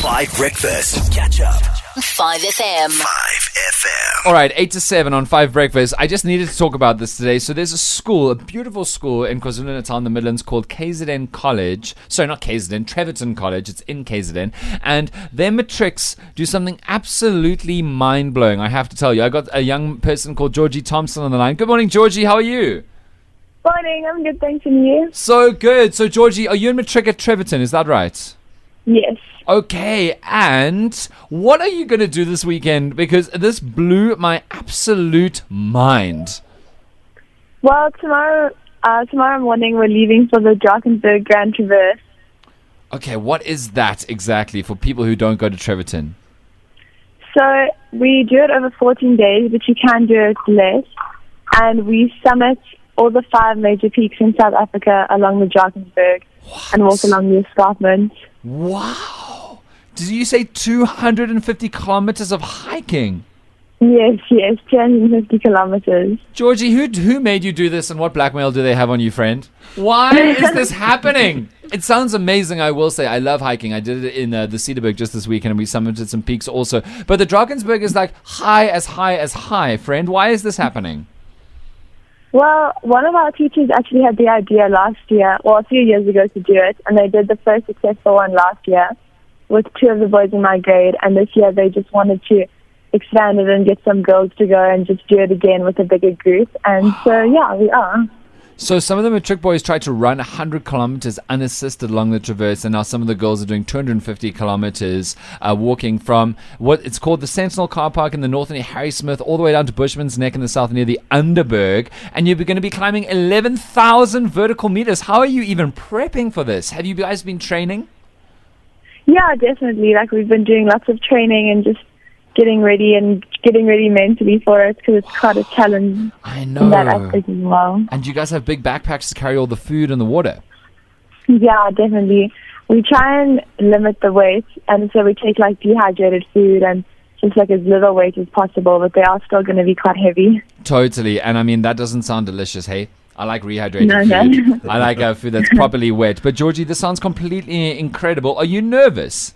5 Breakfast. Catch up. 5FM. 5 FM. All right, 8 to 7 on 5 Breakfast. I just needed to talk about this today. So there's a school, a beautiful school in KwaZulu-Natal in the Midlands called KZN College. Sorry, not KZN, Treverton College. It's in KZN. And their matrics do something absolutely mind-blowing, I have to tell you. I got a young person called Georgie Thompson on the line. Good morning, Georgie. How are you? Morning, I'm good, thanks, and you? So good. So, Georgie, are you in matric at Treverton? Is that right? Yes. Okay, and what are you going to do this weekend? Because this blew my absolute mind. Well, tomorrow, uh, tomorrow morning we're leaving for the Drakensberg Grand Traverse. Okay, what is that exactly for people who don't go to Treverton? So we do it over 14 days, but you can do it less. And we summit all the five major peaks in South Africa along the Drakensberg and walk along the escarpment. Wow! Did you say 250 kilometers of hiking? Yes, yes, 250 kilometers. Georgie, who who made you do this, and what blackmail do they have on you, friend? Why is this happening? It sounds amazing. I will say, I love hiking. I did it in uh, the Cederberg just this weekend, and we summited some peaks also. But the Drakensberg is like high as high as high, friend. Why is this happening? Well, one of our teachers actually had the idea last year, or a few years ago, to do it, and they did the first successful one last year with two of the boys in my grade, and this year they just wanted to expand it and get some girls to go and just do it again with a bigger group. And so, yeah, we are. So some of the matric boys tried to run 100 kilometers unassisted along the traverse, and now some of the girls are doing 250 kilometers, uh, walking from what it's called the Sentinel Car Park in the north near Harrismith, all the way down to Bushman's Nek in the south near the Underberg, and you're going to be climbing 11,000 vertical meters. How are you even prepping for this? Have you guys been training? Yeah, definitely. Like we've been doing lots of training and just getting ready and getting ready mentally for it because it's quite a challenge I in that know. aspect as well. And you guys have big backpacks to carry all the food and the water. Yeah, definitely. We try and limit the weight, and so we take like dehydrated food and just like as little weight as possible, but they are still going to be quite heavy. Totally. And I mean, that doesn't sound delicious, hey? I like rehydrated No, no. food. I like uh, food that's properly wet. But Georgie, this sounds completely incredible. Are you nervous?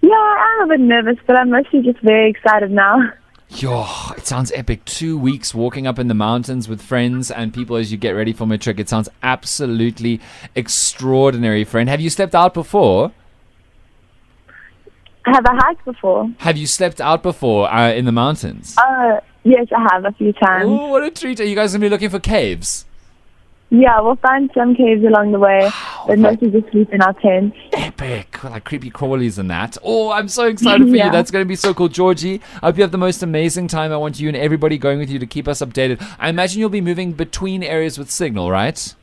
Yeah, I'm a bit nervous, but I'm mostly just very excited now. Yo, it sounds epic. Two weeks walking up in the mountains with friends and people as you get ready for matric. It sounds absolutely extraordinary, friend. Have you slept out before? I have I hiked before? Have you slept out before uh, in the mountains? Uh, yes, I have a few times. Ooh, what a treat. Are you guys going to be looking for caves? Yeah, we'll find some caves along the way, but mostly just sleep in our tents. Epic. Like creepy crawlies and that. Oh, I'm so excited for you. That's going to be so cool. Georgie, I hope you have the most amazing time. I want you and everybody going with you to keep us updated. I imagine you'll be moving between areas with signal, right?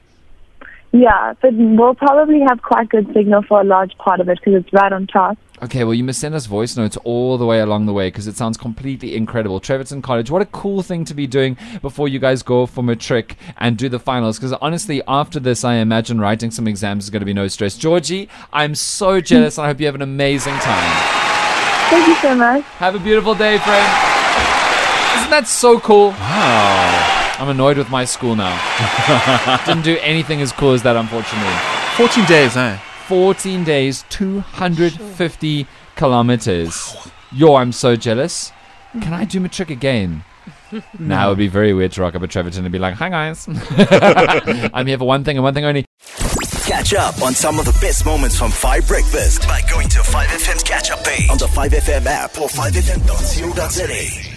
Yeah, but we'll probably have quite good signal for a large part of it because it's right on top. Okay, well, you must send us voice notes all the way along the way because it sounds completely incredible. Treverton College, what a cool thing to be doing before you guys go for matric and do the finals. Because honestly, after this, I imagine writing some exams is going to be no stress. Georgie, I'm so jealous and I hope you have an amazing time. Thank you so much. Have a beautiful day, friend. Isn't that so cool? Wow. I'm annoyed with my school now. Didn't do anything as cool as that, unfortunately. 14 days, eh? 14 days, 250 kilometers. Yo, I'm so jealous. Can I do my trick again? Now it would be very weird to rock up at Treverton and be like, hi guys. I'm here for one thing and one thing only. Catch up on some of the best moments from 5 Breakfast by going to 5FM's catch up page on the 5FM app or 5FM.co.za.